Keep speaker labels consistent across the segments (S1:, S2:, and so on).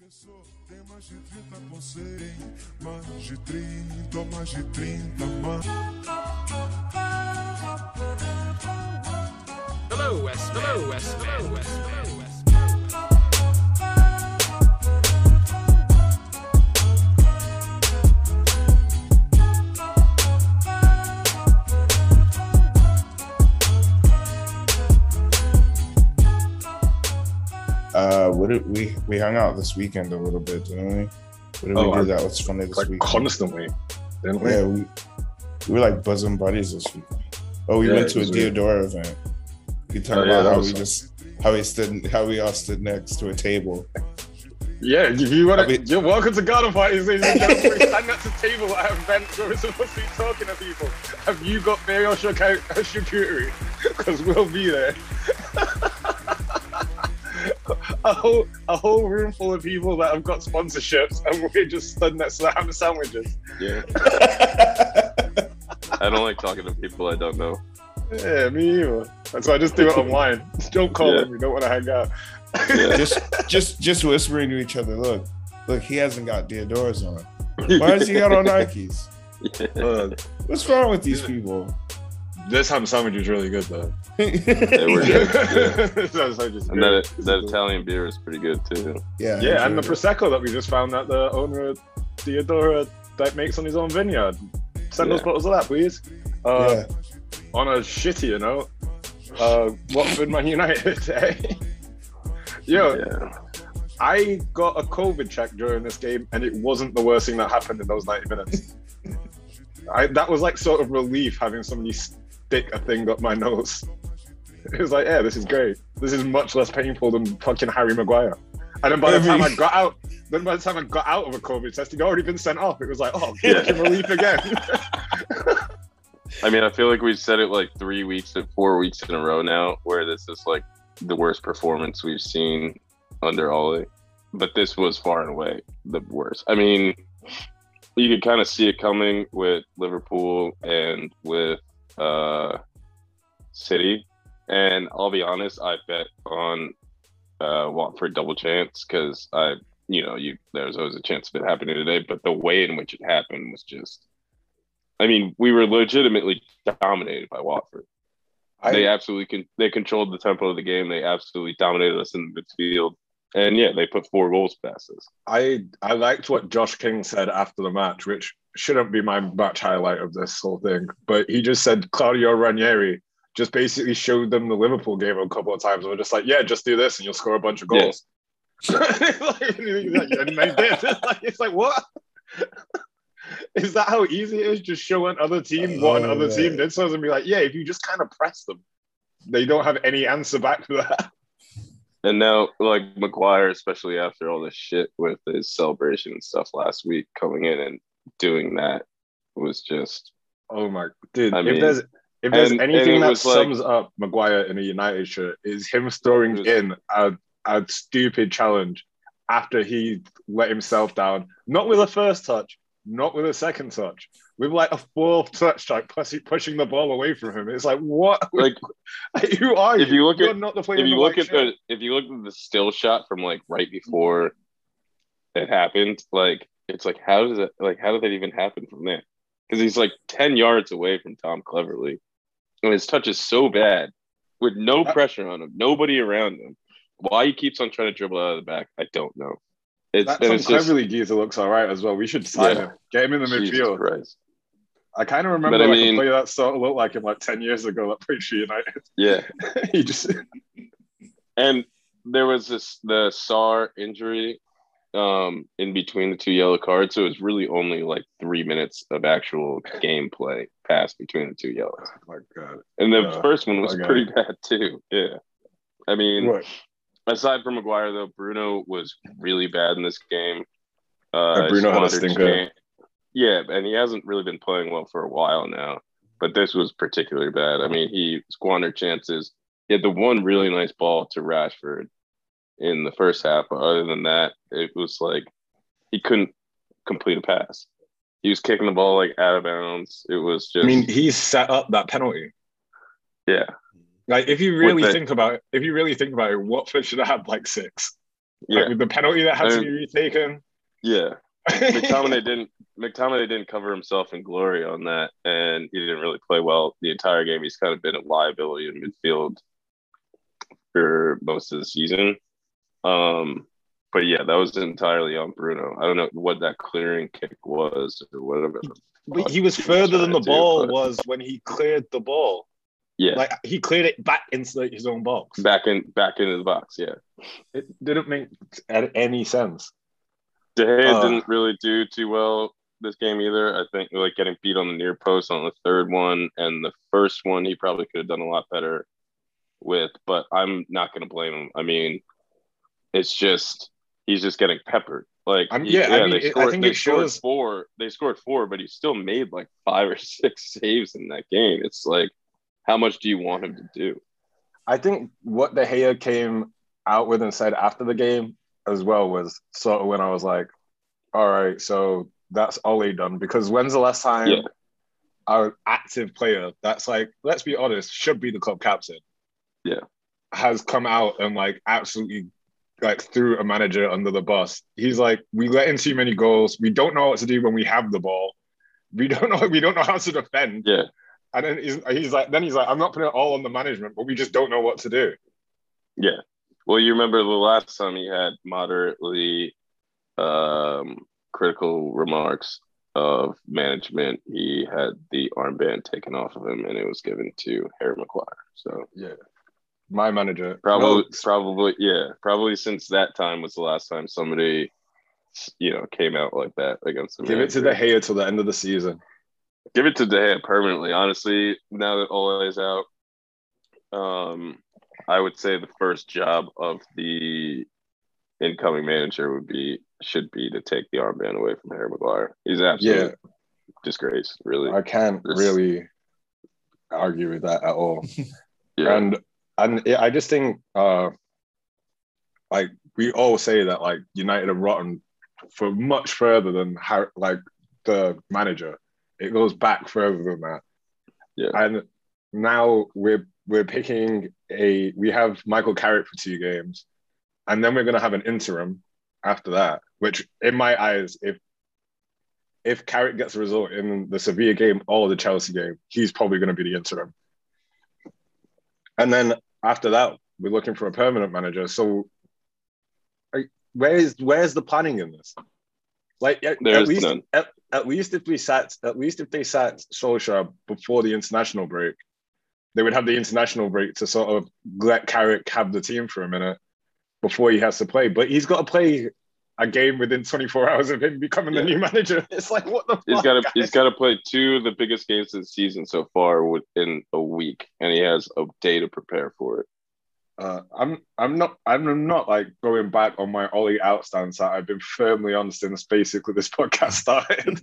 S1: Professor, tem mais de 30 com 100, mais de 30, mais de 30, mais.
S2: Hello, West. Hello, West. Hello,
S3: did we we hung out this weekend a little bit, didn't we? What did
S4: Oh,
S3: we do
S4: I-
S3: that was funny this
S4: like
S3: week?
S4: constantly, didn't we?
S3: Yeah, we we were like bosom buddies this weekend. Oh, we
S4: Yeah,
S3: went to a
S4: weird.
S3: Event. We talked
S4: Oh,
S3: about
S4: that
S3: how we
S4: fun.
S3: just how we stood how we all stood next to a table.
S4: Yeah, if you want to,
S3: mean-
S4: you're welcome to garden parties, ladies and gentlemen. Stand at the table at events where we're supposed to be talking to people. Have you got burial charcu- charcuterie? Because we'll be there. A whole a whole room full of people that have got sponsorships, and we're just stood next to the ham sandwiches.
S5: Yeah. I don't like talking to people I don't know.
S4: Yeah, me either. And so I just do it online. Don't call
S5: Yeah.
S4: them. We don't want to hang out.
S3: just just just whispering to each other. Look, look, he hasn't got Theodoras on. Why does he got on Nikes?
S5: Yeah.
S4: Uh,
S3: What's wrong with these people?
S4: This ham sandwich is really good, though.
S5: They were good. Yeah.
S4: This ham sandwich
S5: And
S4: good.
S5: that that Italian beer is pretty good too.
S3: yeah,
S4: Yeah, and the prosecco that we just found that the owner of Theodora that makes on his own vineyard. Send us
S5: Yeah.
S4: bottles of that, please. Uh,
S3: yeah.
S4: On a shittier note, uh, Watford Man United. eh? Yo,
S5: Yeah.
S4: I got a COVID check during this game, and it wasn't the worst thing that happened in those 90 minutes. I, that was like sort of relief having somebody stick a thing up my nose. It was like, yeah, this is great. This is much less painful than fucking Harry Maguire. And then by the time I got out, then by the time I got out of a COVID test, he'd already been sent off. It was like, oh,
S5: Yeah.
S4: relief again.
S5: I mean, I feel like we've said it like three weeks or four weeks in a row now, where this is like the worst performance we've seen under Ole. But this was far and away the worst. I mean, you could kind of see it coming with Liverpool and with uh, City. And I'll be honest, I bet on uh, Watford double chance because I, you know, you there's always a chance of it happening today. But the way in which it happened was just I mean, we were legitimately dominated by Watford. they absolutely con- they controlled the tempo of the game. They absolutely dominated us in the midfield, and yeah, they put four goals past us.
S4: I I liked what Josh King said after the match, which shouldn't be my match highlight of this whole thing. But he just said Claudio Ranieri just basically showed them the Liverpool game a couple of times. And we're just like, yeah, just do this and you'll score a bunch of
S5: Yeah.
S4: goals. Like, and they did. Like, it's like what? Is that how easy it is? Just show another team what
S3: Oh,
S4: another team did so and be like, yeah, if you just kind of press them, they don't have any answer back to that.
S5: And now, like Maguire, especially after all this shit with his celebration and stuff last week, coming in and doing that was just
S4: Oh my dude!
S5: I
S4: if
S5: mean,
S4: there's if there's
S5: and-
S4: anything
S5: and
S4: that
S5: was like-
S4: sums up Maguire in a United shirt, is him throwing
S5: was-
S4: in a, a stupid challenge after he let himself down, not with a first touch, not with a second touch, with like a fourth touch, like pushing, pushing the ball away from him. It's like what?
S5: like
S4: who are you?
S5: if you look
S4: You're
S5: at-
S4: not the player.
S5: if you look at
S4: shirt.
S5: the if you look at the still shot from like right before it happened, like it's like how does it like how did that even happen from there? Because he's like ten yards away from Tom Cleverley, and his touch is so bad with no
S4: uh,
S5: pressure on him, nobody around him. Why he keeps on trying to dribble out of the back, I don't know. It's,
S4: that Tom
S5: it's just
S4: Cleverley geezer looks all right as well. We should sign
S5: Yeah.
S4: him, get him in the
S5: Jesus
S4: midfield.
S5: Christ.
S4: I kind of remember
S5: But I
S4: like
S5: mean-
S4: a player that sort of looked like him like ten years ago at for United.
S5: Yeah,
S4: he just
S5: and there was this the Sarr injury um in between the two yellow cards. So it was really only like three minutes of actual gameplay passed between the two yellows.
S4: Oh my god.
S5: and the
S4: Yeah,
S5: first one was pretty bad too. Yeah. I mean
S4: What?
S5: aside from maguire though bruno was really bad in this game. Uh
S4: Bruno had a stinker.
S5: yeah and he hasn't really been playing well for a while now but this was particularly bad. I mean he squandered chances. He had the one really nice ball to rashford in the first half. But other than that, it was like he couldn't complete a pass. He was kicking the ball like out of bounds. It was just
S4: I mean, he set up that penalty.
S5: yeah.
S4: Like, if you really
S5: the-
S4: think about it, if you really think about it, Watford should have had like six.
S5: Yeah,
S4: Like, with the penalty that had to be retaken.
S5: yeah. McTominay didn't McTominay didn't cover himself in glory on that, and he didn't really play well the entire game. He's kind of been a liability in midfield for most of the season. Um, but yeah, that was entirely on Bruno. I don't know what that clearing kick was or whatever.
S4: But he was further than the ball was when he cleared the ball.
S5: Yeah,
S4: Like he cleared it back into his own box.
S5: back in back into the box. Yeah,
S4: It didn't make any sense.
S5: De Gea
S4: Uh.
S5: didn't really do too well this game either. I think like getting beat on the near post on the third one and the first one he probably could have done a lot better with, but I'm not going to blame him. I mean, it's just he's just getting peppered. Like
S4: I'm-
S5: he-
S4: yeah, I mean,
S5: they
S4: it- I
S5: scored.
S4: think
S5: they scored
S4: shows-
S5: four. They scored four, but he still made like five or six saves in that game. It's like, how much do you want him to do?
S4: I think what De Gea came out with and said after the game as well was sort of when I was like, all right, so that's Ole done. Because when's the last time
S5: Yeah.
S4: our active player that's like, let's be honest, should be the club captain,
S5: Yeah.
S4: has come out and like absolutely like threw a manager under the bus. He's like, we let in too many goals. We don't know what to do when we have the ball. We don't know. We don't know how to defend.
S5: Yeah,
S4: And then he's, he's like, then he's like, I'm not putting it all on the management, but we just don't know what to do.
S5: Yeah. Well, you remember the last time he had moderately um, critical remarks of management. He had the armband taken off of him, and it was given to Harry Maguire. So
S4: Yeah. My manager.
S5: probably, probably, yeah, probably since that time was the last time somebody, you know, came out like that against the
S4: give it to the
S5: manager.
S4: Gea till the end of the season.
S5: Give it to De Gea permanently. Honestly, now that Ole is out, um, I would say the first job of the incoming manager would be should be to take the armband away from Harry Maguire. He's absolutely
S4: Yeah,
S5: disgrace, really.
S4: I can't
S5: This-
S4: really argue with that at all.
S5: yeah,
S4: And and yeah, I just think uh like we all say that like United are rotten for much further than how like the manager. It goes back further than that.
S5: Yeah.
S4: And now we're we're picking a we have Michael Carrick for two games, and then we're gonna have an interim after that, which in my eyes, if if Carrick gets a result in the Sevilla game or the Chelsea game, he's probably gonna be the interim. And then after that, we're looking for a permanent manager. So where's where's the planning in this? Like at, at least at, at least if we sat at least if they sat Solskjaer before the international break, they would have the international break to sort of let Carrick have the team for a minute before he has to play. But he's got to play a game within 24 hours of him becoming the new manager. It's like what the
S5: he's
S4: fuck,
S5: got to
S4: guys?
S5: he's got to play two of the biggest games of the season so far within a week, and he has a day to prepare for it.
S4: Uh, I'm I'm not I'm not like going back on my Ole out stance that I've been firmly on since basically this podcast started.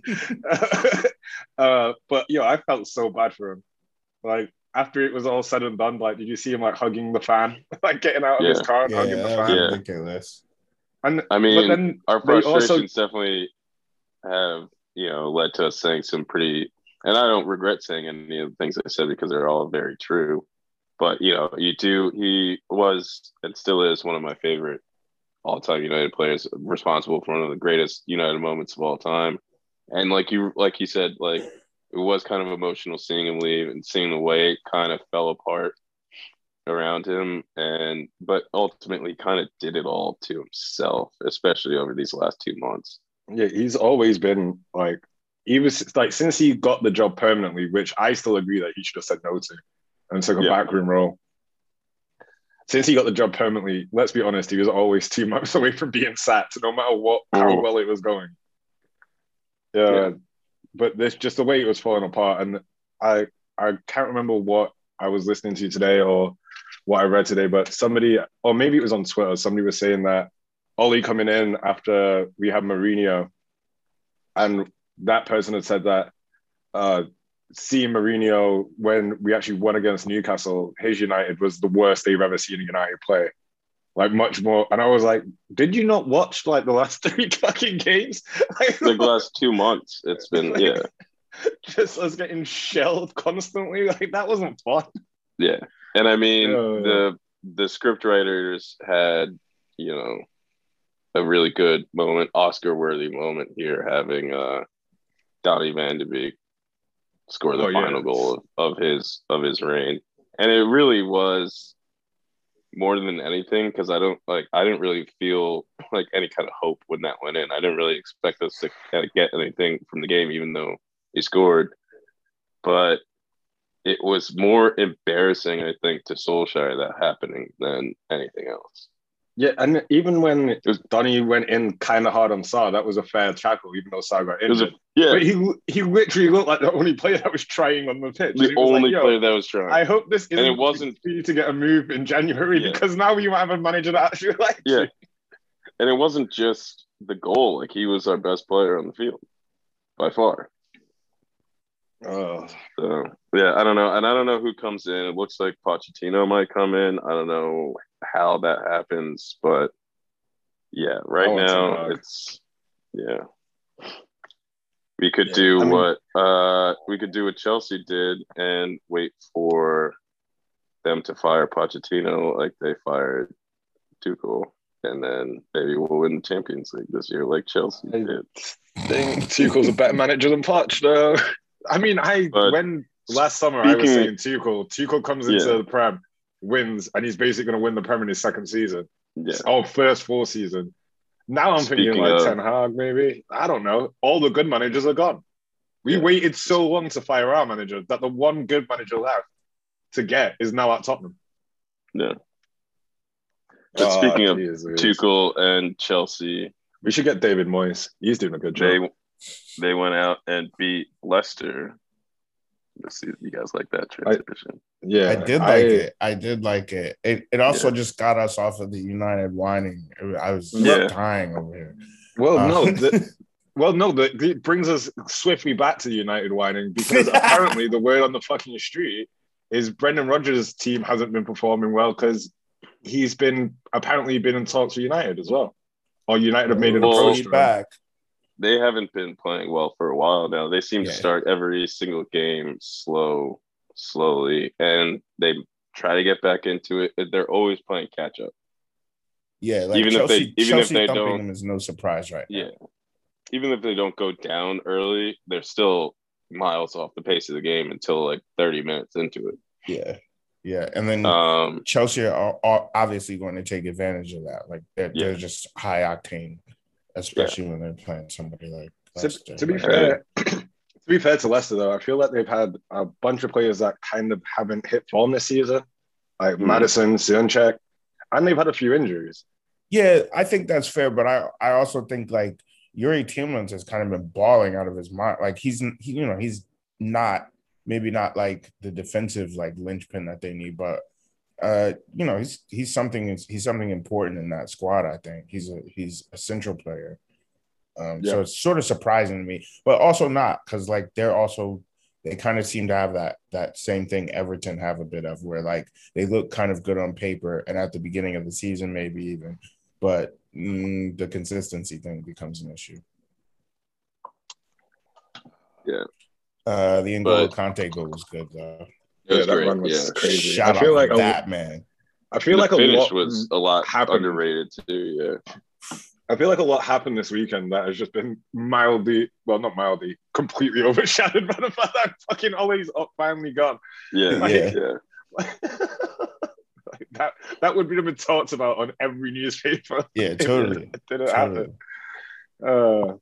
S4: uh, but yeah, I felt so bad for him. Like after it was all said and done, like did you see him like hugging the fan, like getting out of his car and
S3: Yeah,
S4: hugging the
S3: that
S4: fan?
S3: was
S5: Yeah.
S3: ridiculous.
S4: And
S5: I mean, our frustrations
S4: also
S5: definitely have you know led to us saying some pretty and i don't regret saying any of the things i said because they're all very true. But you know you do he was and still is one of my favorite all-time united players responsible for one of the greatest united moments of all time. And like you like you said like it was kind of emotional seeing him leave and seeing the way it kind of fell apart around him and but ultimately kind of did it all to himself especially over these last two months
S4: yeah, he's always been like he was like since he got the job permanently, which I still agree that he should have said no to and took a
S5: Yeah.
S4: backroom role. Since he got the job permanently, let's be honest, he was always two months away from being sacked, no matter what how
S5: Oh.
S4: well it was going. Yeah,
S5: Yeah.
S4: but this just the way it was falling apart, and I I can't remember what I was listening to today or what I read today, but somebody or maybe it was on Twitter, somebody was saying that Ole coming in after we had Mourinho, and that person had said that uh, seeing Mourinho when we actually won against Newcastle, his United was the worst they've ever seen a United play. Like much more, and I was like, "Did you not watch like the last three fucking games? Like,
S5: the last two months it's been yeah
S4: just us getting shelled constantly. Like that wasn't fun.
S5: yeah and i mean
S4: Yeah.
S5: the the script writers had you know a really good moment, Oscar worthy moment here, having uh, Donny Van de Beek score the
S4: Oh, yeah.
S5: final goal of, of his of his reign, and it really was more than anything because I don't like I didn't really feel like any kind of hope when that went in. I didn't really expect us to kind of get anything from the game, even though he scored. But it was more embarrassing, I think, to Solskjaer that happening than anything else.
S4: Yeah, and even when
S5: was-
S4: Donny went in kind of hard on Sarr, that was a fair tackle, even though Sarr got
S5: was a
S4: injured.
S5: yeah,
S4: But he he literally looked like the only player that was trying on the pitch.
S5: The
S4: he was like,
S5: only player that was trying.
S4: I hope this
S5: And
S4: isn't
S5: it wasn't-
S4: for you to get a move in January
S5: Yeah.
S4: because now you have a manager that actually likes
S5: Yeah.
S4: you.
S5: and it wasn't just the goal; like he was our best player on the field by far.
S4: Oh,
S5: So yeah, I don't know, and I don't know who comes in. It looks like Pochettino might come in. I don't know how that happens, but yeah, right
S4: Ten
S5: now
S4: Hag.
S5: it's yeah. We could
S4: Yeah,
S5: do
S4: I mean-
S5: what uh we could do what Chelsea did and wait for them to fire Pochettino like they fired Tuchel, and then maybe we'll win the Champions League this year like Chelsea
S4: I-
S5: did.
S4: I think Tuchel's a better manager than Poch, though. I mean, I
S5: But
S4: when last summer I was saying
S5: speaking-
S4: Tuchel, Tuchel comes into
S5: Yeah.
S4: the Prem, wins, and he's basically going to win the Prem in his second season.
S5: Yeah,
S4: Oh, first full season. Now I'm thinking like
S5: of-
S4: Ten Hag, maybe. I don't know. All the good managers are gone. We
S5: Yeah.
S4: waited so long to fire our manager that the one good manager left to get is now at Tottenham.
S5: yeah. But ah, speaking of
S4: Jesus.
S5: Tuchel and Chelsea,
S4: we should get David Moyes. He's doing a good job.
S5: they they went out and beat Leicester. Let's see if you guys like that transition.
S4: yeah,
S3: I did like it. I did like it. It it also just got us off of the United whining. I was
S5: Yeah.
S3: dying over here.
S4: Well,
S3: Uh,
S4: no, the, well, no. The, it brings us swiftly back to United whining because apparently the word on the fucking street is Brendan Rodgers' team hasn't been performing well because he's been apparently been in talks with United as well, or United have made an
S5: Well,
S4: approach
S3: He's
S4: him.
S3: back.
S5: They haven't been playing well for a while now. They seem
S3: Yeah.
S5: to start every single game slow, slowly, and they try to get back into it. They're always playing catch up.
S3: Yeah, like
S5: Even if they- even if they don't-
S3: them is no surprise right now.
S5: Yeah. Even if they don't go down early, they're still miles off the pace of the game until like 30 minutes into it.
S3: Yeah, yeah, and then
S5: Um,
S3: Chelsea are, are obviously going to take advantage of that. Like they're,
S5: Yeah.
S3: they're just high octane, especially when they're playing somebody like.
S4: To,
S3: Leicester.
S4: to be
S3: Like,
S4: fair, to be fair to Leicester though, I feel like they've had a bunch of players that kind of haven't hit form this season, like
S5: Mhm.
S4: Maddison, Söyüncü, and they've had a few injuries.
S3: Yeah, I think that's fair, but I I also think like Youri Tielemans has kind of been balling out of his mind. Like he's he, you know he's not maybe not like the defensive like linchpin that they need, but uh you know he's he's something he's something important in that squad. I think he's a he's a central player. Um, So it's sort of surprising to me, but also not because like they're also they kind of seem to have that that same thing Everton have a bit of where like they look kind of good on paper and at the beginning of the season maybe even but mm, the consistency thing becomes an issue.
S5: Yeah.
S3: Uh, the N'Golo Kanté goal was good though.
S4: Yeah, that
S5: great.
S4: run was
S5: yeah.
S4: crazy.
S3: Shout
S4: I feel like
S3: to
S4: a,
S3: that man.
S4: I feel
S5: the
S4: like a
S5: finish
S4: lot
S5: was a lot
S4: happened.
S5: underrated too. Yeah.
S4: I feel like a lot happened this weekend that has just been mildly, well, not mildly, completely overshadowed by the fact that fucking Ole's up finally gone.
S5: Yeah.
S3: Yeah.
S5: yeah.
S4: Like, that that would be been talked about on every newspaper.
S3: Yeah, totally.
S4: It didn't
S3: totally.
S4: happen. Uh,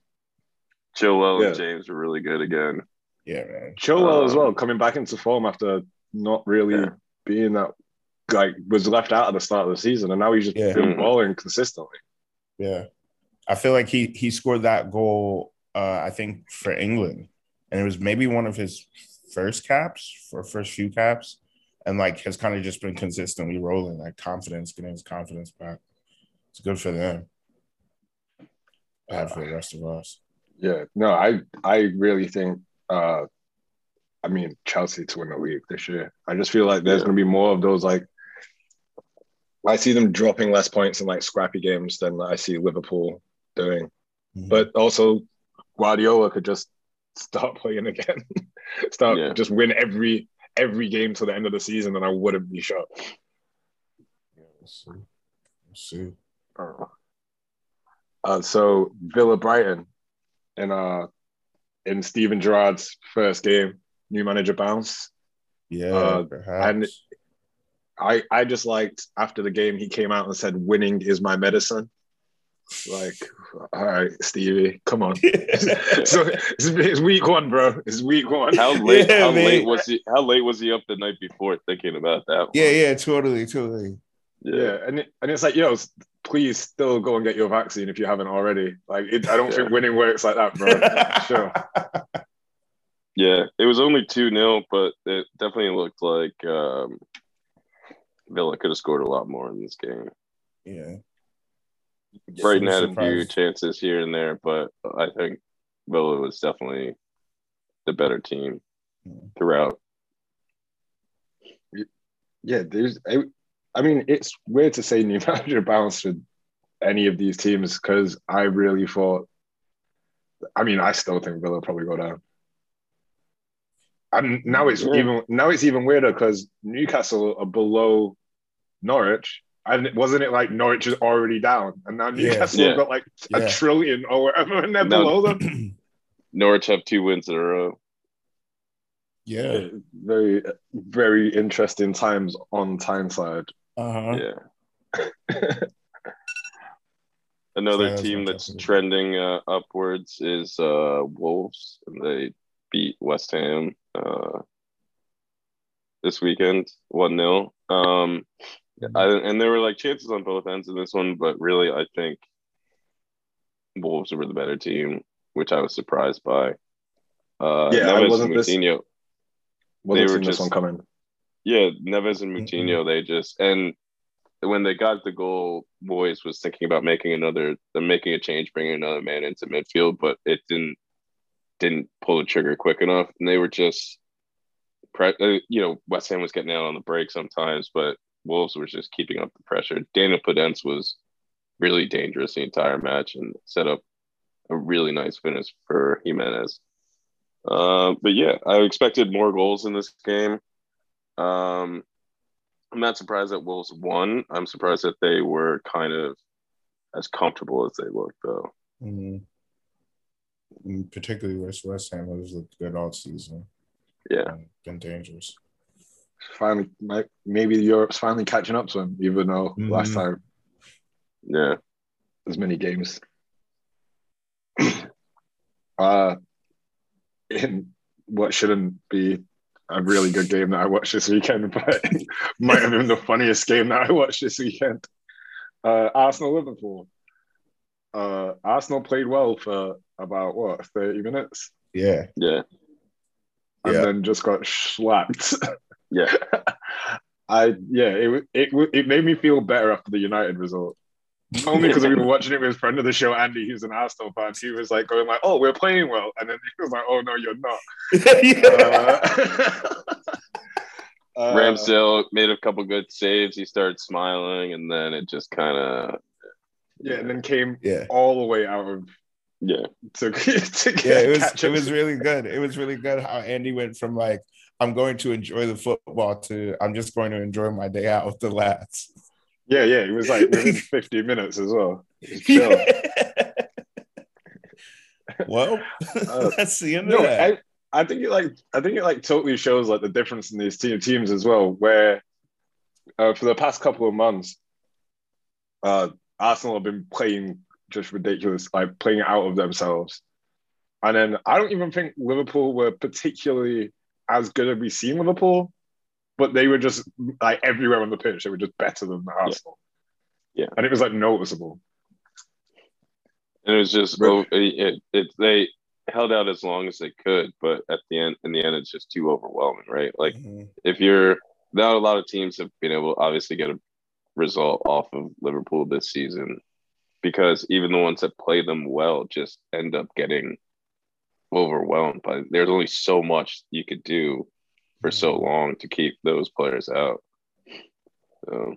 S5: Chilwell
S4: Yeah.
S5: and James were really good again.
S3: Yeah, man.
S4: Chilwell as
S5: Um,
S4: well, coming back into form after not really
S5: Yeah.
S4: being that like was left out at the start of the season, and now he's just
S3: Yeah.
S4: been
S5: Mhm.
S4: balling consistently.
S3: Yeah. I feel like he he scored that goal uh I think for England and it was maybe one of his first caps for first few caps and like has kind of just been consistently rolling like confidence getting his confidence back. It's good for them. Bad for the rest of us.
S4: Yeah, no, I I really think uh I mean Chelsea to win the league this year. I just feel like there's
S5: Yeah.
S4: gonna be more of those like I see them dropping less points in like scrappy games than I see Liverpool doing.
S3: Mhm.
S4: But also Guardiola could just start playing again. start
S5: Yeah.
S4: just win every every game to the end of the season and I wouldn't be shocked.
S3: Yeah, we'll see. We'll see.
S4: Uh, Uh, so Villa Brighton in uh in Steven Gerrard's first game, new manager bounce.
S3: Yeah,
S4: Uh,
S3: perhaps.
S4: and- I I just liked after the game he came out and said winning is my medicine. Like, all right, Stevie, come on. so it's, it's week one, bro. It's week one.
S5: How late?
S3: Yeah,
S5: how
S3: man.
S5: late was he? How late was he up the night before thinking about that? one?
S3: yeah, yeah, totally, totally.
S4: Yeah, and it, and it's like, yo, s- please still go and get your vaccine if you haven't already. Like, it, I don't think winning works like that, bro. sure.
S5: Yeah, it was only 2 0, but it definitely looked like um, Villa could have scored a lot more in this game.
S3: Yeah.
S5: Brighton had a few chances here and there, but I think Villa was definitely the better team
S3: Hmm.
S5: throughout.
S4: Yeah, there's. I, I mean, it's weird to say new manager bounce with any of these teams because I really thought. I mean, I still think Villa probably go down. And now it's
S5: Yeah.
S4: even now it's even weirder because Newcastle are below Norwich, and wasn't it like Norwich is already down, and now Newcastle
S5: Yeah.
S4: have got like
S3: Yeah.
S4: a trillion or whatever, and they're
S5: No.
S4: below them.
S5: Norwich have two wins in a row.
S3: yeah.
S4: Very, very interesting times on Tyneside.
S3: Uh-huh.
S5: Yeah. Another
S3: Sounds
S5: team that's
S3: something.
S5: trending uh, upwards is uh, Wolves, and they beat West Ham uh, this weekend, one 0 Um, I, and there were like chances on both ends in this one, but really, I think Wolves were the better team, which I was surprised by. Uh,
S4: Yeah, I
S5: Neves
S4: wasn't
S5: and
S4: this- Wasn't
S5: They were
S4: seeing this one coming.
S5: yeah, Neves and. Moutinho, they just and when they got the goal, Moyes was thinking about making another, making a change, bringing another man into midfield, but it didn't didn't pull the trigger quick enough, and they were just, pre- uh, you know, West Ham was getting out on the break sometimes, but Wolves were just keeping up the pressure. Daniel Podence was really dangerous the entire match and set up a really nice finish for Jimenez. Uh, but yeah, I expected more goals in this game. Um, I'm not surprised that Wolves won. I'm surprised that they were kind of as comfortable as they looked, though.
S3: Mhm. Particularly West West Ham has looked good all season.
S5: Yeah,
S3: Been dangerous.
S4: Finally, maybe Europe's finally catching up to him, even though last
S3: Mhm.
S4: time
S5: yeah,
S4: as many games. uh, in what shouldn't be a really good game that I watched this weekend, but might have been the funniest game that I watched this weekend. Uh, Arsenal Liverpool. Uh, Arsenal played well for about what 30 minutes
S3: Yeah.
S5: yeah,
S4: and
S3: Yeah.
S4: then just got slapped.
S5: yeah.
S4: I yeah, it wa- it it made me feel better after the United result. Only because we were watching it with his friend of the show, Andy, who's an Arsenal fan. He was like going like, "Oh, we're playing well," and then he was like, "Oh no, you're not."
S3: yeah.
S4: Uh, uh,
S5: Ramsdale made a couple good saves. He started smiling, and then it just kind of
S4: yeah, and then came
S3: yeah.
S4: all the way out of
S5: yeah,
S4: to, to get
S3: Yeah, it was
S4: catch
S3: it was really good. It was really good how Andy went from like I'm going to enjoy the football to I'm just going to enjoy my day out with the lads.
S4: yeah, yeah. It was like within 50 minutes as well. It
S3: well,
S4: Uh,
S3: that's the end
S4: No,
S3: of that.
S4: I, I think it like I think it like totally shows like the difference in these team teams as well. Where uh, for the past couple of months, uh, Arsenal have been playing just ridiculous, like playing out of themselves. And then I don't even think Liverpool were particularly as good as we've seen Liverpool, but they were just like everywhere on the pitch. They were just better than Arsenal.
S5: Yeah.
S4: and it was like noticeable.
S5: and it was just
S4: Right.
S5: oh, it, it, They held out as long as they could, but at the end, in the end, it's just too overwhelming, right? Like
S3: Mhm.
S5: if you're not a lot of teams have been able to obviously get a result off of Liverpool this season because even the ones that play them well just end up getting overwhelmed by there's only so much you could do for so long to keep those players out. So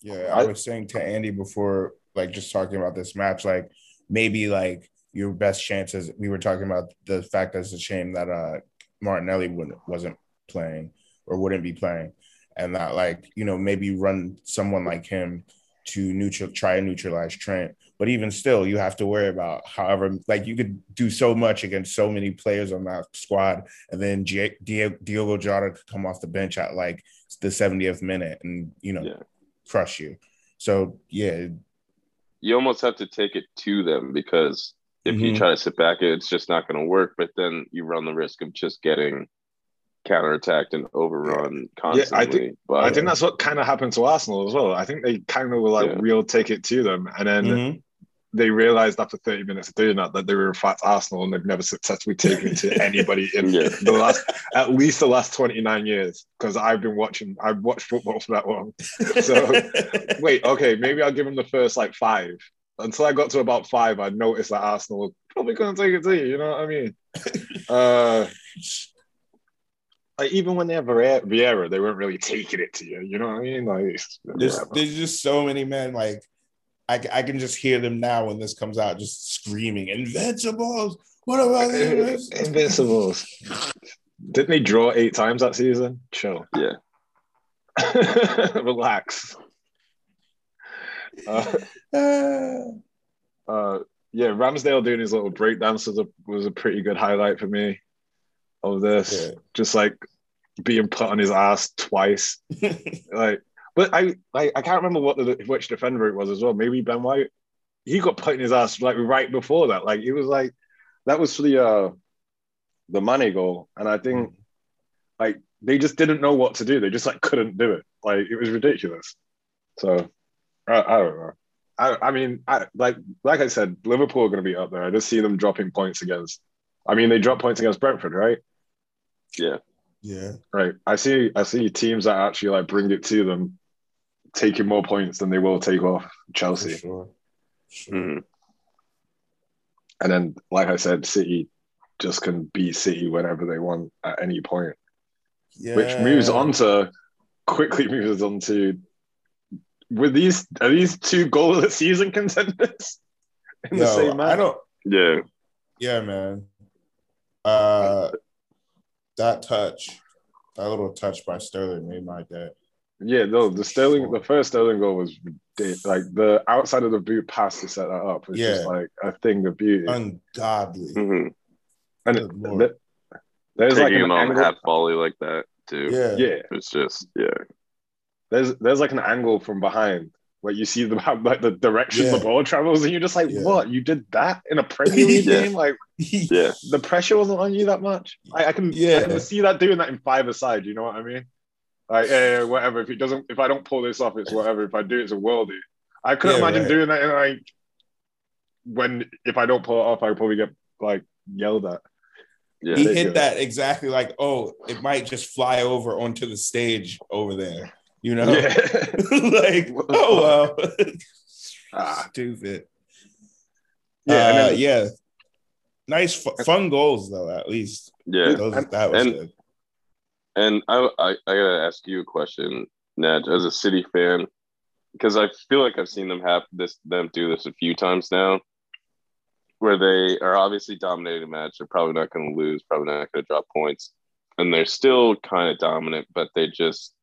S3: Yeah, I was saying to Andy before, like just talking about this match, like maybe like your best chances. We were talking about the fact that it's a shame that uh Martinelli wouldn't wasn't playing or wouldn't be playing, and that like you know maybe run someone like him to neutral try and neutralize Trent But even still, you have to worry about however, like you could do so much against so many players on that squad, and then G- Di- Diogo Jota could come off the bench at like the 70th minute and you know
S5: Yeah.
S3: crush you. So yeah,
S5: You almost have to take it to them because if you
S3: Mhm.
S5: try to sit back, it's just not going to work. But then you run the risk of just getting counterattacked and overrun constantly.
S4: I think- I think that's what kind of happened to Arsenal as well. I think they kind of were like
S5: Yeah.
S4: real take it to them, and then
S3: Mhm.
S4: They realized after 30 minutes of doing that that they were in fact Arsenal and they've never successfully taken it to anybody in
S5: Yeah.
S4: the last at least the last 29 years because I've been watching I've watched football for that long. So wait, okay, maybe I'll give them the first like five. Until I got to about five, I noticed that Arsenal probably gonna take it to you, you know what I mean? Uh like even when they have Vieira, Vieira, they weren't really taking it to you. You know what I mean? Like,
S3: there's there's just so many men like I, I can just hear them now when this comes out just screaming invincibles what about the Invincibles?"
S4: Invincibles. Didn't they draw eight times that season? Chill.
S5: Yeah.
S4: Relax. Uh, uh, yeah, Ramsdale doing his little breakdance was a, was a pretty good highlight for me of this.
S3: Yeah.
S4: Just like being put on his ass twice. Like, but I like I can't remember what the which defender it was as well. Maybe Ben White. He got put in his ass like right before that. Like it was like that was for the uh the money goal, and I think like they just didn't know what to do. They just like couldn't do it. Like it was ridiculous. So I, I don't know. I, I mean, I, like like I said, Liverpool are going to be up there. I just see them dropping points against. I mean, they dropped points against Brentford, right?
S5: yeah.
S3: yeah
S4: Right. I see. I see teams that actually like bring it to them, taking more points than they will take off Chelsea.
S3: sure, sure.
S5: Mhm.
S4: And then, like I said, City just can beat City whenever they want at any point.
S3: yeah
S4: Which moves on to quickly moves on to with these are these two goal of the season contenders in the same match?
S3: I don't
S5: Yeah.
S3: yeah man uh that touch that little touch by Sterling made my day
S4: Yeah, no, the Sterling, the first Sterling goal was like the outside of the boot pass to set that up was just
S3: Yeah.
S4: like a thing of beauty.
S3: ungodly
S5: hmm
S4: and
S3: Good Lord.
S4: th- there's like
S5: Taking
S4: an
S5: him on
S4: angle,
S5: half volley like that too.
S3: yeah
S4: yeah,
S5: It's just yeah.
S4: there's there's like an angle from behind where you see the like the direction
S3: Yeah.
S4: the ball travels, and you're just like,
S3: Yeah.
S4: what? You did that in a Premier League
S5: Yeah.
S4: game? Like
S5: Yeah.
S4: the pressure wasn't on you that much. I, I can
S3: Yeah.
S4: I can see that doing that in five aside. You know what I mean? Like, yeah, yeah, whatever. If it doesn't, if I don't pull this off, it's whatever. If I do, it's a worldie. I couldn't
S3: Yeah,
S4: imagine
S3: right.
S4: doing that in like when if I don't pull it off, I probably get like yelled at.
S5: Yeah.
S3: he hit that exactly like oh it might just fly over onto the stage over there you know
S4: Yeah.
S3: like oh well
S4: Ah.
S3: stupid
S4: yeah,
S3: yeah
S4: and
S3: uh,
S4: then,
S3: yeah nice fun goals though at least
S5: Yeah.
S3: Those,
S4: And-
S3: that was
S5: and-
S3: good
S5: And I, I, I gotta ask you a question, Ned, as a City fan, because I feel like I've seen them have this, them do this a few times now, where they are obviously dominating a match. They're probably not going to lose, probably not going to drop points, and they're still kind of dominant, but they just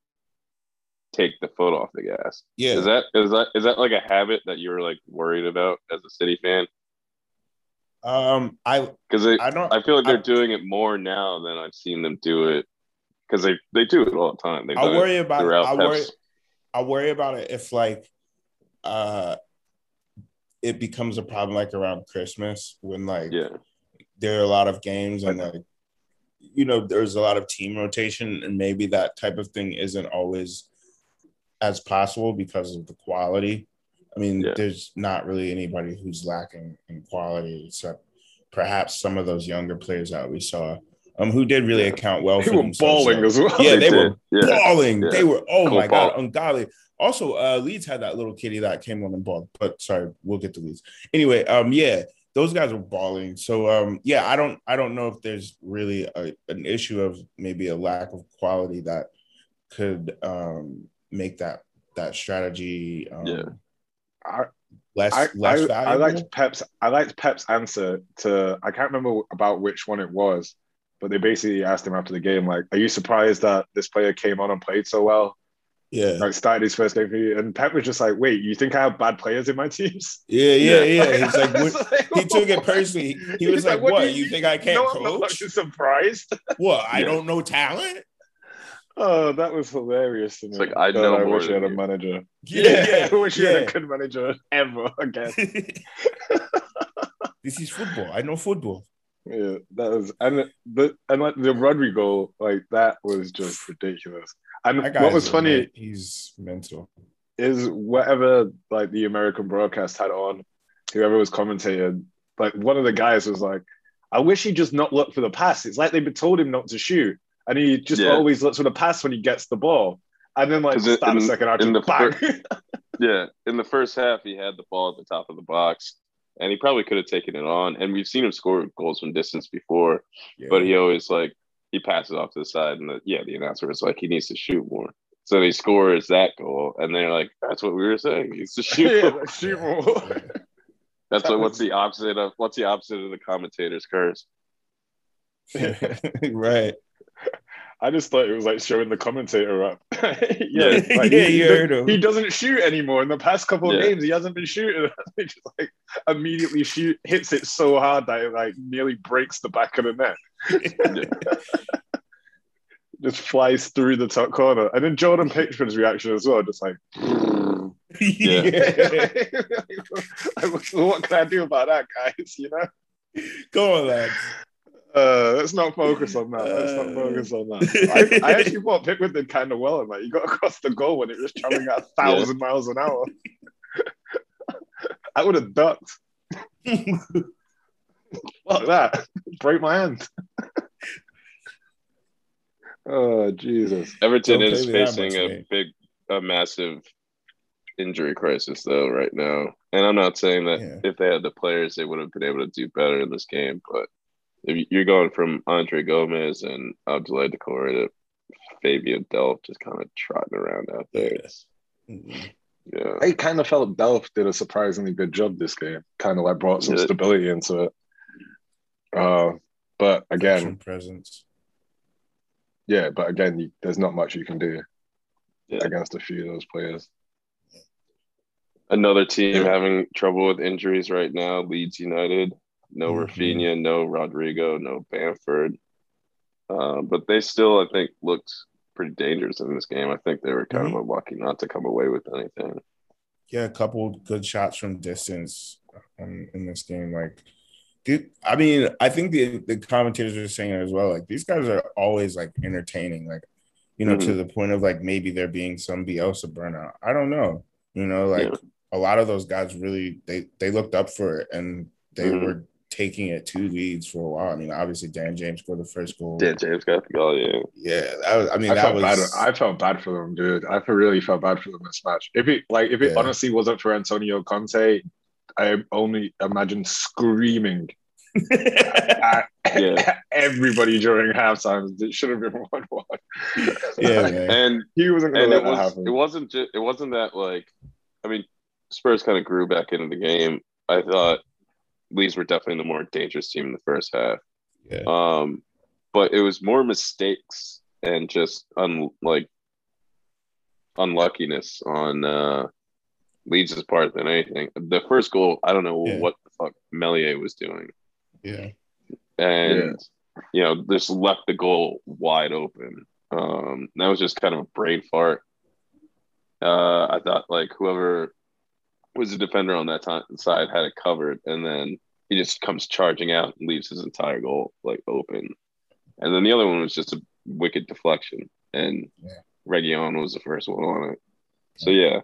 S5: take the foot off the gas.
S3: yeah
S5: Is that is that is that like a habit that you're like worried about as a City fan?
S3: um i
S5: Because I
S3: i don't
S5: I feel like they're
S3: I-
S5: doing it more now than I've seen them do it. Because they, they do it all the time. They've
S3: I worry about
S5: throughout
S3: I worry
S5: Pep's
S3: I worry about it if like uh it becomes a problem like around Christmas when like
S5: Yeah,
S3: there are a lot of games and like you know there's a lot of team rotation and maybe that type of thing isn't always as possible because of the quality. I mean,
S5: Yeah.
S3: there's not really anybody who's lacking in quality except perhaps some of those younger players that we saw, um, who did really
S5: Yeah.
S3: account well
S4: they
S3: for
S4: were balling as well.
S3: Yeah, they
S5: did.
S3: were
S5: Yeah,
S3: balling.
S5: Yeah.
S3: They were, oh
S5: Cool
S3: my god,
S5: ball.
S3: ungodly. Also, uh, Leeds had that little kitty that came on and balled. But sorry, we'll get to Leeds. Anyway, um, yeah, those guys were balling. So um, yeah, I don't, I don't know if there's really a, an issue of maybe a lack of quality that could um make that that strategy um,
S5: Yeah.
S4: I,
S3: less
S4: I,
S3: less
S4: I, I liked Pep's I liked Pep's answer to I can't remember about which one it was, but they basically asked him after the game, like, are you surprised that this player came on and played so well?
S3: Yeah.
S4: Like started his first game for you, and Pep was just like, "Wait, you think I have bad players in my teams?"
S3: Yeah, yeah,
S5: Yeah.
S3: yeah. He's like, what,
S4: like,
S3: he took it personally. He
S4: He's
S3: was like,
S4: "What
S3: "What?
S4: do
S3: You think I can't
S4: no, I'm not
S3: coach?
S4: surprised.
S3: What? I
S5: Yeah.
S3: don't know talent."
S4: Oh, that was hilarious. To me.
S5: It's like, I know
S4: I wish I
S5: than
S4: had a manager.
S3: Yeah,
S4: I wish you had a good manager ever again.
S3: this is football. I know football.
S4: Yeah, that was and the and like the Rodrigo, like that was just ridiculous. And
S3: That guy
S4: what
S3: is
S4: was funny
S3: men- he's mental.
S4: is whatever like the American broadcast had on, whoever was commentating, like one of the guys was like, I wish he just not look for the pass. It's like they've told him not to shoot. And he just
S5: Yeah.
S4: always looks for the pass when he gets the ball. And then like
S5: it-
S4: start the
S5: in-
S4: second after,
S5: in
S4: just
S5: the
S4: bang.
S5: Yeah, in the first half, he had the ball at the top of the box, and he probably could have taken it on. And we've seen him score goals from distance before,
S3: Yeah.
S5: but he always like he passes off to the side, and the, yeah, the announcer is like he needs to shoot more. So he scores that goal, and they're like, "That's what we were saying. He needs to shoot."
S4: yeah,
S5: more."
S4: shoot more.
S5: That's
S4: that
S5: like what's the opposite of what's the opposite of the commentator's curse?
S3: right.
S4: I just thought it was like showing the commentator up. yeah, like,
S3: yeah,
S4: he,
S3: you
S4: he-
S3: heard him.
S4: he doesn't shoot anymore. In the past couple of
S5: Yeah.
S4: games, he hasn't been shooting. he just like immediately shoot hits it so hard that it like nearly breaks the back of the net. Just flies through the top corner. And then Jordan Pickford's reaction as well, just like,
S3: yeah.
S4: like, what can I do about that, guys? You know?
S3: Go on, lads.
S4: Uh, let's not focus on that. Let's not
S3: Uh.
S4: focus on that. I, I actually thought Pickford did kind of well in that. He got across the goal when it was traveling at a thousand miles an hour. I would have ducked. Fuck that. Break my hand. oh, Jesus.
S5: Everton
S3: Don't
S5: is
S3: pay me that
S5: facing a
S3: mate.
S5: big, a massive injury crisis though right now, and I'm not saying that
S3: Yeah.
S5: if they had the players, they would have been able to do better in this game. But if you're going from Andre Gomes and Abdoulaye Doucouré to Fabio Delph just kind of trotting around out there, it's-
S3: Mhm.
S5: yeah,
S4: I kind of felt Delph did a surprisingly good job this game. Kind of like brought some
S5: Yeah.
S4: stability into it. Uh, but again,
S3: Veteran presence.
S4: yeah, but again, you, there's not much you can do
S5: Yeah.
S4: against a few of those players.
S5: another team
S4: Yeah.
S5: having trouble with injuries right now. Leeds United, no
S3: Mhm.
S5: Raphinha, no Rodrigo, no Bamford, uh, but they still, I think, looked pretty dangerous in this game. I think they were kind of unlucky not to come away with anything.
S3: Yeah, a couple good shots from distance um, in this game. Like, dude, I mean, I think the the commentators are saying it as well. Like, these guys are always like entertaining. Like, you know, to the point of like maybe there being some Bielsa burnout. I don't know. You know, like
S5: Yeah.
S3: a lot of those guys really they they looked up for it and they
S5: Mhm.
S3: were taking it to Leeds for a while. I mean, obviously Dan James scored the first goal.
S5: Dan James got the goal, yeah.
S3: Yeah, that was. I mean,
S4: I
S3: that
S4: felt
S3: was.
S4: bad. I felt bad for them, dude. I really felt bad for them this match. If it like if it
S3: Yeah.
S4: honestly wasn't for Antonio Conte, I only imagine screaming at
S5: Yeah.
S4: everybody during halftime. It should have been one one.
S3: yeah, man.
S5: And
S4: he wasn't
S5: and it was
S4: happen.
S5: it wasn't just it wasn't that like I mean Spurs kind of grew back into the game. I thought Leeds were definitely the more dangerous team in the first half.
S3: Yeah.
S5: Um, but it was more mistakes and just un like unluckiness on uh Leeds' part than anything. The first goal, I don't know
S3: Yeah.
S5: what the fuck Meslier was doing.
S3: Yeah.
S5: And you know, just left the goal wide open. Um, that was just kind of a brain fart. Uh, I thought like whoever was a defender on that time, side had it covered, and then he just comes charging out and leaves his entire goal like open. And then the other one was just a wicked deflection, and
S3: Yeah.
S5: Reguilón was the first one on it. So yeah,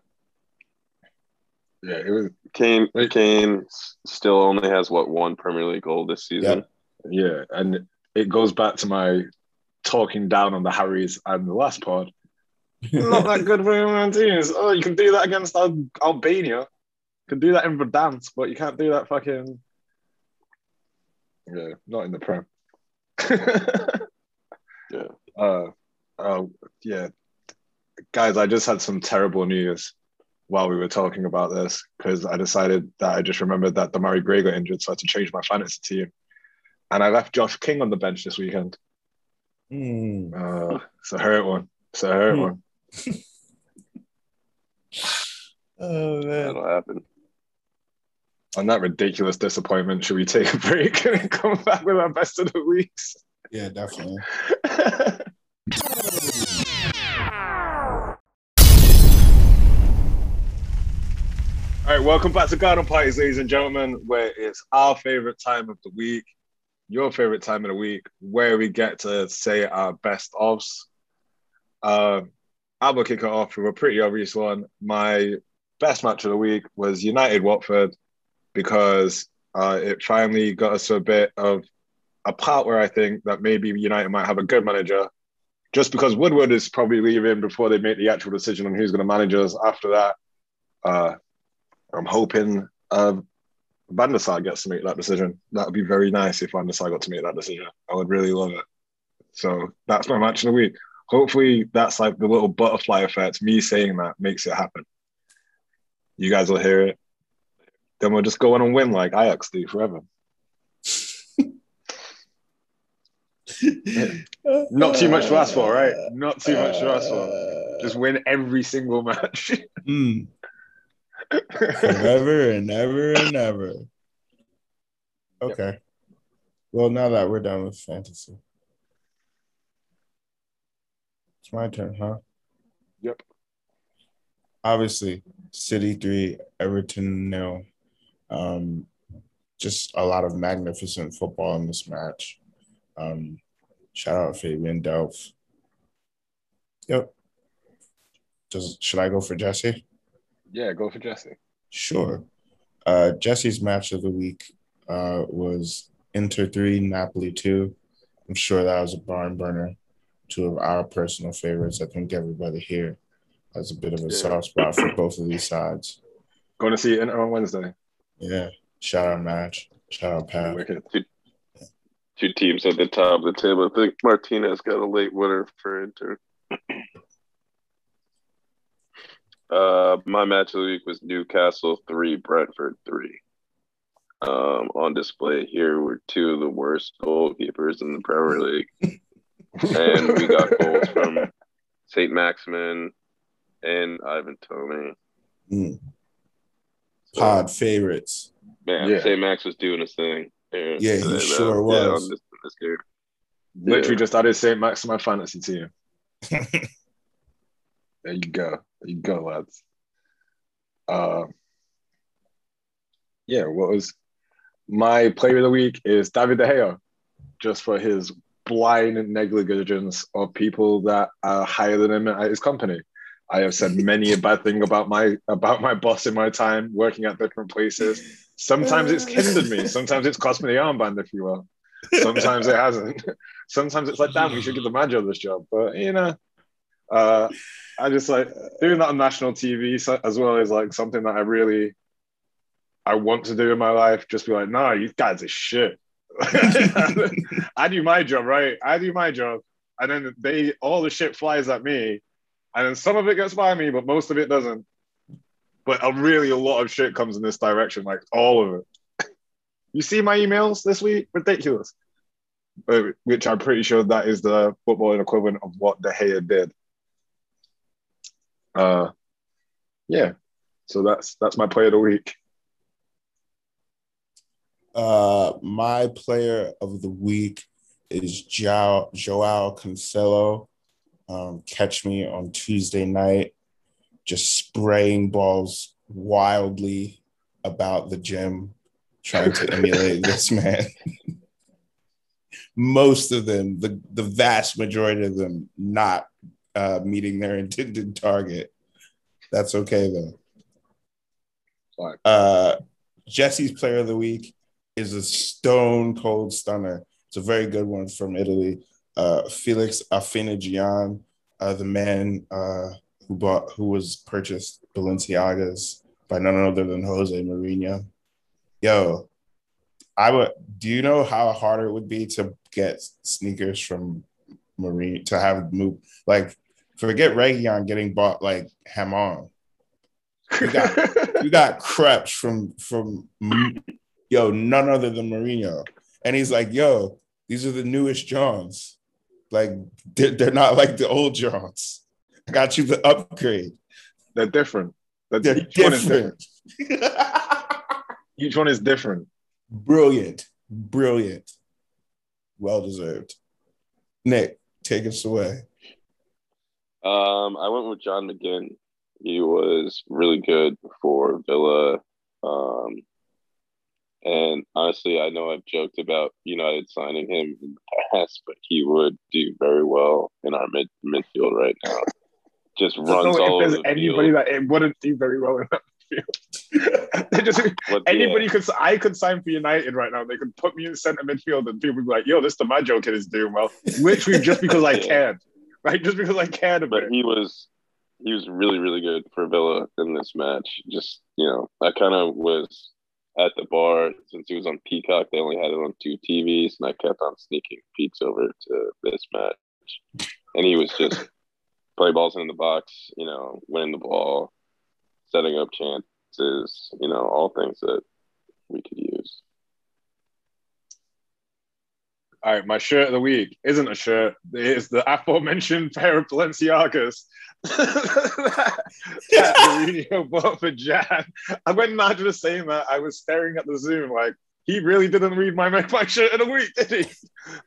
S4: yeah, it was.
S5: Kane
S4: Wait.
S5: Kane still only has what one Premier League goal this season.
S4: Yeah, and it goes back to my talking down on the Harrys and the last pod. Not that good for human teams. Oh, you can do that against Al- Albania. You can do that in the dance, but you can't do that fucking. Yeah, not in the Prem.
S5: Yeah.
S4: Uh, oh, yeah. Guys, I just had some terrible news while we were talking about this because I decided that I just remembered that Demarai Gray got injured, so I had to change my fantasy team. And I left Josh King on the bench this weekend.
S3: Hmm.
S4: Uh, it's a hurt one. It's a hurt
S3: Hmm.
S4: one.
S3: Oh man.
S5: That'll happen.
S4: On that ridiculous disappointment, should we take a break and come back with our best of the weeks?
S3: Yeah, definitely.
S4: All right, welcome back to Garden Parties, ladies and gentlemen, where it's our favorite time of the week, your favorite time of the week, where we get to say our best ofs. Uh, I will kick it off with a pretty obvious one. My best match of the week was United Watford because uh, it finally got us a bit of a part where I think that maybe United might have a good manager. Just because Woodward is probably leaving before they make the actual decision on who's going to manage us after that. Uh, I'm hoping uh, Van der Sar gets to make that decision. That would be very nice if Van der Sar got to make that decision. I would really love it. So that's my match of the week. Hopefully, that's like the little butterfly effect. Me saying that makes it happen. You guys will hear it. Then we'll just go on and win like Ajax do forever. Not too much to ask for, right? Not too much to ask for. Just win every single match.
S3: Mm. Forever and ever and ever. Okay. Well, now that we're done with fantasy, it's my turn, huh?
S4: Yep.
S3: Obviously, City three, Everton nil. Um, just a lot of magnificent football in this match. Um, shout out Fabian Delph. Yep. Does should I go for Jesse?
S4: Yeah, go for Jesse.
S3: Sure. Uh, Jesse's match of the week uh, was Inter 3, Napoli 2. I'm sure that was a barn burner. Two of our personal favorites. I think everybody here has a bit of a
S5: Yeah.
S3: soft spot for both of these sides.
S4: Going to see Inter on Wednesday.
S3: Yeah. Shout out match. Shout out Pat.
S4: Wicked.
S5: Two teams at the top of the table. I think Martinez got a late winner for Inter. Uh, my match of the week was Newcastle three, Brentford three. Um, on display here were two of the worst goalkeepers in the Premier League, and we got goals from Saint Maximin and Ivan Toney.
S3: Mm. Pod favorites.
S5: Man,
S4: Yeah.
S5: Saint Max was doing his thing. Yeah,
S3: Yeah, he
S5: today,
S3: sure
S5: though. Yeah,
S3: was.
S5: on this, this.
S4: Literally
S5: Yeah.
S4: just added St. Max to my fantasy team. There you go. There you go, lads. Uh, yeah, what was my player of the week is David De Gea, just for his blind negligence of people that are higher than him at his company. I have said many a bad thing about my about my boss in my time working at different places. Sometimes it's hindered me. Sometimes it's cost me the armband, if you will. Sometimes it hasn't. Sometimes it's like, damn, we should give the manager this job. But you know, uh, I just like doing that on national TV as well as like something that I really I want to do in my life. Just be like, nah, you guys are shit. I do my job, right? I do my job, and then they all the shit flies at me, and then some of it gets by me, but most of it doesn't. But a really a lot of shit comes in this direction, like all of it. You see my emails this week? Ridiculous. Uh, Which I'm pretty sure that is the footballing equivalent of what De Gea did. Uh, yeah. So that's that's my player of the week.
S3: Uh, my player of the week is Joao, Joao Cancelo. Um, catch me on Tuesday night, just spraying balls wildly about the gym, trying to emulate this man. Most of them, the, the vast majority of them, not uh, meeting their intended target. That's okay though. Uh, Jesse's player of the week is a stone cold stunner. It's a very good one from Italy. Uh, Felix Afena-Gyan, uh, the man uh, who bought, who was purchased Balenciagas by none other than Jose Mourinho. Yo, I would. Do you know how hard it would be to get sneakers from Mourinho to have move like forget Region getting bought like Hamon. You got you got Krebs from from yo none other than Mourinho, and he's like, yo, these are the newest Johns. Like they're, they're not like the old Johns. I got you the upgrade.
S4: They're different. That's,
S3: They're
S4: each, one is different.
S3: different.
S4: each one is different.
S3: Brilliant. Brilliant. Well deserved. Nick, take us away.
S5: Um, I went with John McGinn. He was really good for Villa. Um, and honestly, I know I've joked about United signing him in the past, but he would do very well in our mid midfield right now. Just
S4: don't
S5: runs all
S4: if
S5: over
S4: there's
S5: the
S4: anybody
S5: field.
S4: that it wouldn't do very well in that field. They just
S5: But,
S4: anybody
S5: yeah,
S4: could I could sign for United right now. They could put me in centre midfield and people would be like, yo, this Majo kid is doing well. Literally just because I
S5: Yeah.
S4: cared. Right? Just because I about
S5: but
S4: it.
S5: he was he was really really good for Villa in this match. Just you know, I kind of was at the bar since he was on Peacock. They only had it on two TVs, and I kept on sneaking peeks over to this match. And he was just play balls in the box, you know, winning the ball, setting up chances, you know, all things that we could use.
S4: All right, my shirt of the week isn't a shirt. It is the aforementioned pair of Balenciagas that Mourinho bought for Jan. And when Nigel was saying that, I was staring at the Zoom like, he really didn't read my, my shirt of the week, did he?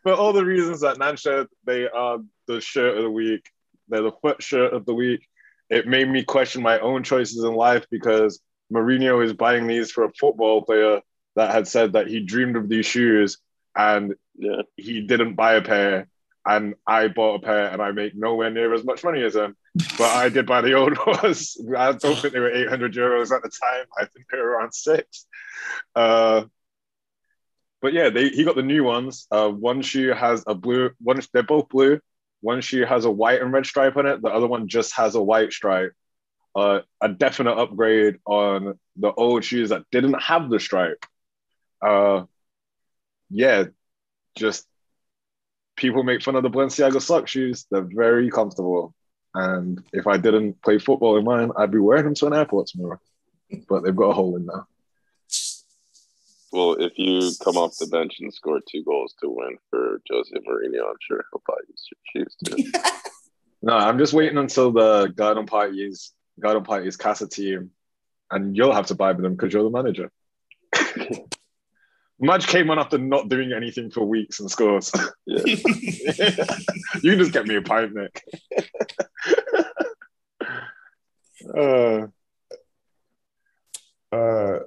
S4: For all the reasons that Nan shared, they are the shirt of the week. They're the foot shirt of the week. It made me question my own choices in life because Mourinho is buying these for a football player that had said that he dreamed of these shoes and
S5: Yeah.
S4: he didn't buy a pair and I bought a pair and I make nowhere near as much money as him. But I did buy the old ones. I don't think they were 800 euros at the time. I think they were around six. Uh, but yeah, they, he got the new ones. Uh, one shoe has a blue, one, they're both blue. One shoe has a white and red stripe on it. The other one just has a white stripe. Uh, a definite upgrade on the old shoes that didn't have the stripe. Uh, yeah, just people make fun of the Balenciaga sock shoes. They're very comfortable. And if I didn't play football in mine, I'd be wearing them to an airport tomorrow. But they've got a hole in now.
S5: Well, if you come off the bench and score two goals to win for Jose Mourinho, I'm sure he'll buy you some shoes too.
S4: No, I'm just waiting until the garden parties, garden parties casa team, and you'll have to buy them because you're the manager. Mudge came on after not doing anything for weeks and scores. You can just get me a pint, Nick. uh,
S3: Uh,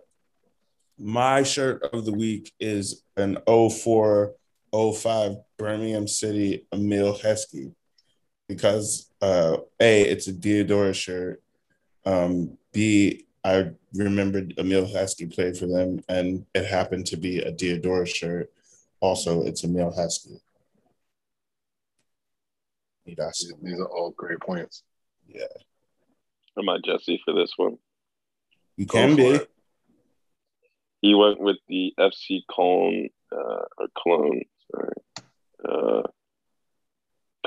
S3: my shirt of the week is an 04 05 Birmingham City Emile Heskey because uh, A, it's a Diadora shirt. Um, B, I remembered Emile Heskey played for them and it happened to be a Diadora shirt. Also, it's Emile Heskey. That's
S4: these are all great points. Yeah.
S5: Am I Jesse for this one?
S3: You can be.
S4: it.
S5: He went with the FC Cologne uh, or Cologne, sorry, uh,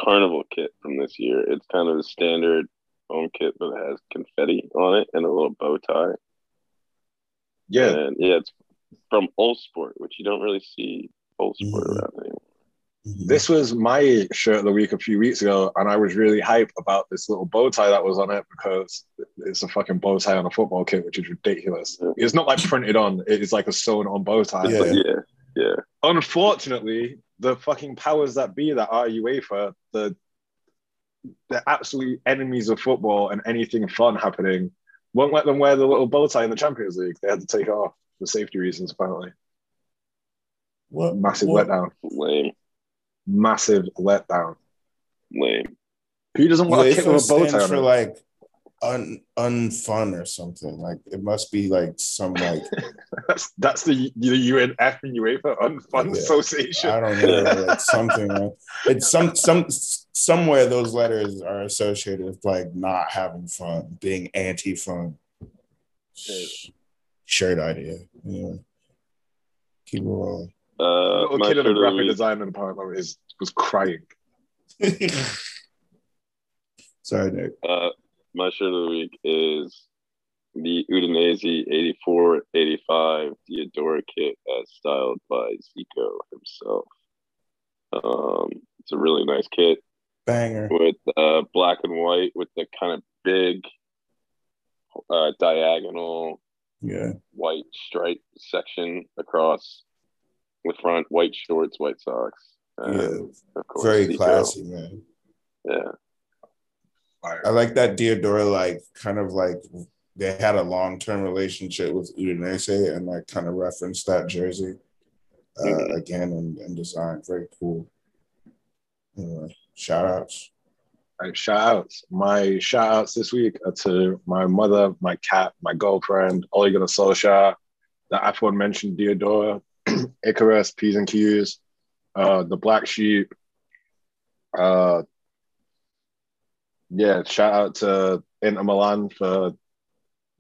S5: Carnival kit from this year. It's kind of a standard home kit, but it has confetti on it and a little bow tie.
S4: Yeah,
S5: And yeah, it's from Uhlsport, which you don't really see Uhlsport
S3: Mhm.
S5: around anymore.
S3: Mhm.
S4: this was my shirt of the week a few weeks ago, and I was really hyped about this little bow tie that was on it because it's a fucking bow tie on a football kit, which is ridiculous.
S5: Yeah.
S4: It's not like printed on; it is like a sewn on bow tie.
S3: Yeah.
S5: Yeah, yeah.
S4: Unfortunately, the fucking powers that be that are UEFA, the the absolute enemies of football and anything fun happening, won't let them wear the little bow tie in the Champions League. They had to take it off for safety reasons, apparently.
S3: What
S4: Massive
S3: what-
S4: letdown.
S5: Lame,
S4: Massive letdown.
S5: lame.
S4: Who doesn't want a kit
S3: UEFA
S4: with a bow tie
S3: for
S4: it?
S3: like un unfun or something. Like it must be like some like
S4: That's that's the the UNF and UEFA Unfun
S3: Yeah.
S4: Association.
S3: I don't know, like something. Like, it's some some somewhere those letters are associated with like not having fun, being anti-fun. Shirt idea. Yeah. Keep it rolling.
S5: Uh,
S4: little kid in
S5: shirt
S4: the
S5: of the
S4: graphic
S5: week-
S4: design department is was crying.
S3: Sorry, Nick.
S5: Uh, my shirt of the week is the Udinese 84 85 Diadora kit as styled by Zico himself. Um, it's a really nice kit
S3: Banger.
S5: with uh, black and white with the kind of big uh, diagonal
S3: Yeah.
S5: white stripe section across the front, white shorts, white socks. and,
S3: Yeah.
S5: of course,
S3: Very
S5: Zico.
S3: classy, man.
S5: Yeah,
S3: I like that Diadora, like kind of like they had a long term relationship with Udinese and like kind of referenced that jersey uh,
S5: Mhm.
S3: again in, in design. Very cool. Anyway, shout outs.
S4: Right, shout outs. My shout outs this week are to my mother, my cat, my girlfriend, Ole Gunnar Solskjaer, the aforementioned Diadora, Icarus, P's and Q's, uh, the Black Sheep. Uh, yeah, shout out to Inter Milan for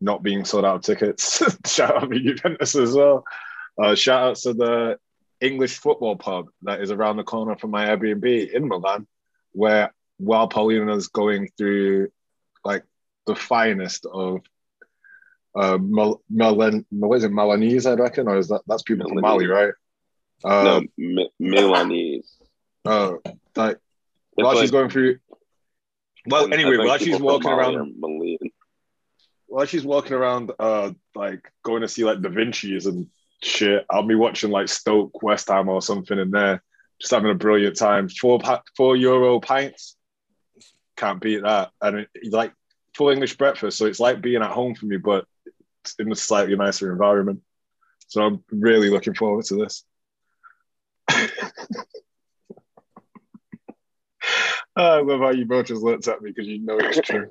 S4: not being sold out of tickets. shout out to Juventus as well. Uh, shout out to the English football pub that is around the corner from my Airbnb in Milan, where while Paulina's going through like the finest of uh Mal- Malan what is it Malanese I reckon or is that that's people from Mali right uh
S5: no, Mi- Milanese.
S4: uh like while she's going through well
S5: I
S4: anyway while she's walking around while she's walking around uh like going to see like Da Vinci's and shit I'll be watching like Stoke West Ham or something in there just having a brilliant time. Four pa- four euro pints. Can't beat that. And it, like full English breakfast so it's like being at home for me but in a slightly nicer environment. So I'm really looking forward to this I love how you both just looked at me because you know it's true.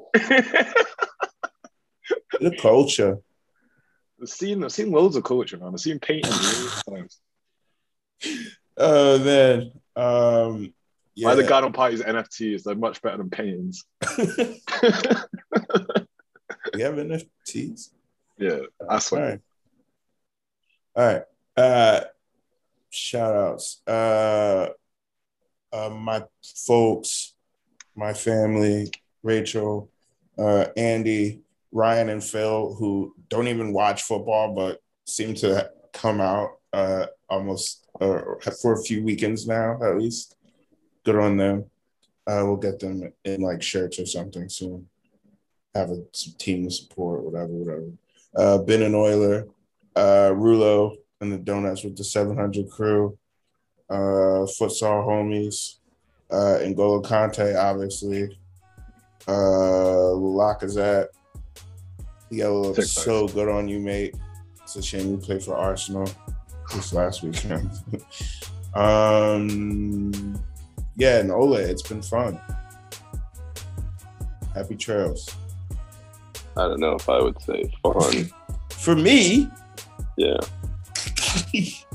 S3: The culture.
S4: I've seen I've seen loads of culture, man. I've seen painting times.
S3: Oh man. Um yeah.
S4: Why the garden parties NFTs? They're much better than paintings.
S3: we have NFTs.
S4: yeah, I swear.
S3: right. All right. Uh shout outs. Uh uh my folks, my family, Rachel, uh Andy, Ryan and Phil, who don't even watch football but seem to come out uh almost uh, for a few weekends now at least. Good on them. We'll get them in like shirts or something soon. Have a team support, whatever, whatever. Uh Ben and Euler, uh, Rulo and the Donuts with the 700 crew, uh, Futsal Homies, uh, N'Golo Kante, obviously, uh, Lacazette. Yellow looks so good on you, mate. It's a shame you played for Arsenal this last weekend. um, yeah, and Ole, it's been fun. Happy trails.
S5: I don't know if I would say fun.
S3: For me,
S5: yeah.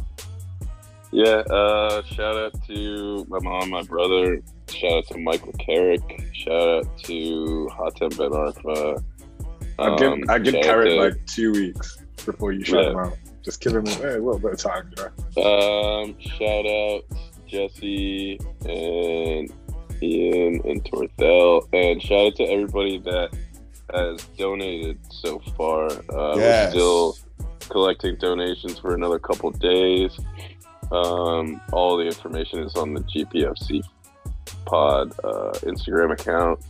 S5: Yeah, uh, shout out to my mom, my brother. Shout out to Michael Carrick. Shout out to Hatem Ben Arfa.
S4: I give
S5: Um,
S4: I give
S5: shout out
S4: Carrot
S5: to-
S4: like two weeks before you shut
S5: Yeah.
S4: him out. Just give him hey, a little bit of time, you know.
S5: Um, shout out Jesse and Ian and Torthel, and shout out to everybody that has donated so far. Uh,
S3: Yes.
S5: We're still collecting donations for another couple days. Um, all the information is on the GPFC Pod uh, Instagram account.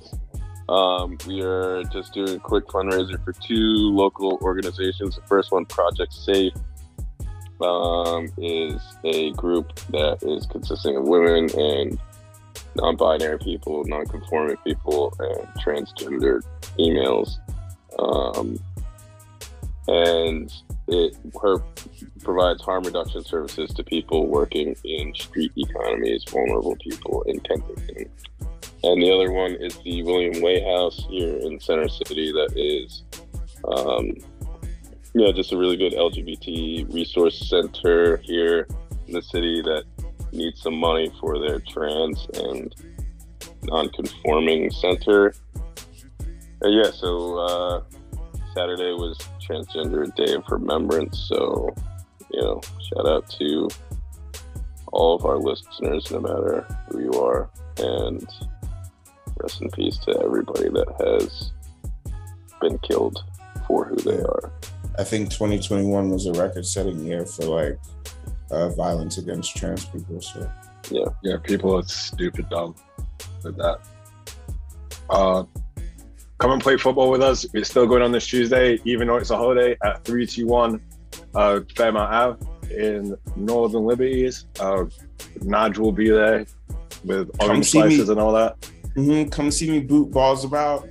S5: Um, we are just doing a quick fundraiser for two local organizations. The first one, Project Safe, um, is a group that is consisting of women and non-binary people, non-conforming people, and transgender females. Um, and it her, provides harm reduction services to people working in street economies, vulnerable people in Kensington. And the other one is the William Way House here in Center City that is um, yeah, just a really good LGBT resource center here in the city that needs some money for their trans and non-conforming center. And yeah, so uh, Saturday was Transgender Day of Remembrance. So, you know, shout out to all of our listeners, no matter who you are, and rest in peace to everybody that has been killed for who they are.
S3: I think 2021 was a record-setting year for like uh, violence against trans people. So
S4: Yeah, yeah, people are stupid dumb with that. Uh come and play football with us. It's still going on this Tuesday, even though it's a holiday at 321 uh, Fairmount Ave in Northern Liberties. Uh, Naj will be there with
S3: Come
S4: orange
S3: see me.
S4: slices and all that.
S3: Mm-hmm. Come see me boot balls about.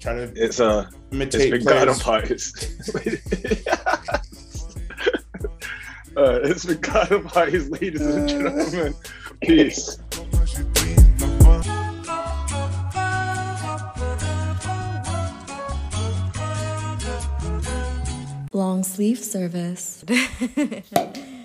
S3: Try to
S4: It's uh, it's
S3: imitate
S4: been garden
S3: players.
S4: parties. uh, it's been parties, ladies and gentlemen. Peace.
S6: Long sleeve service.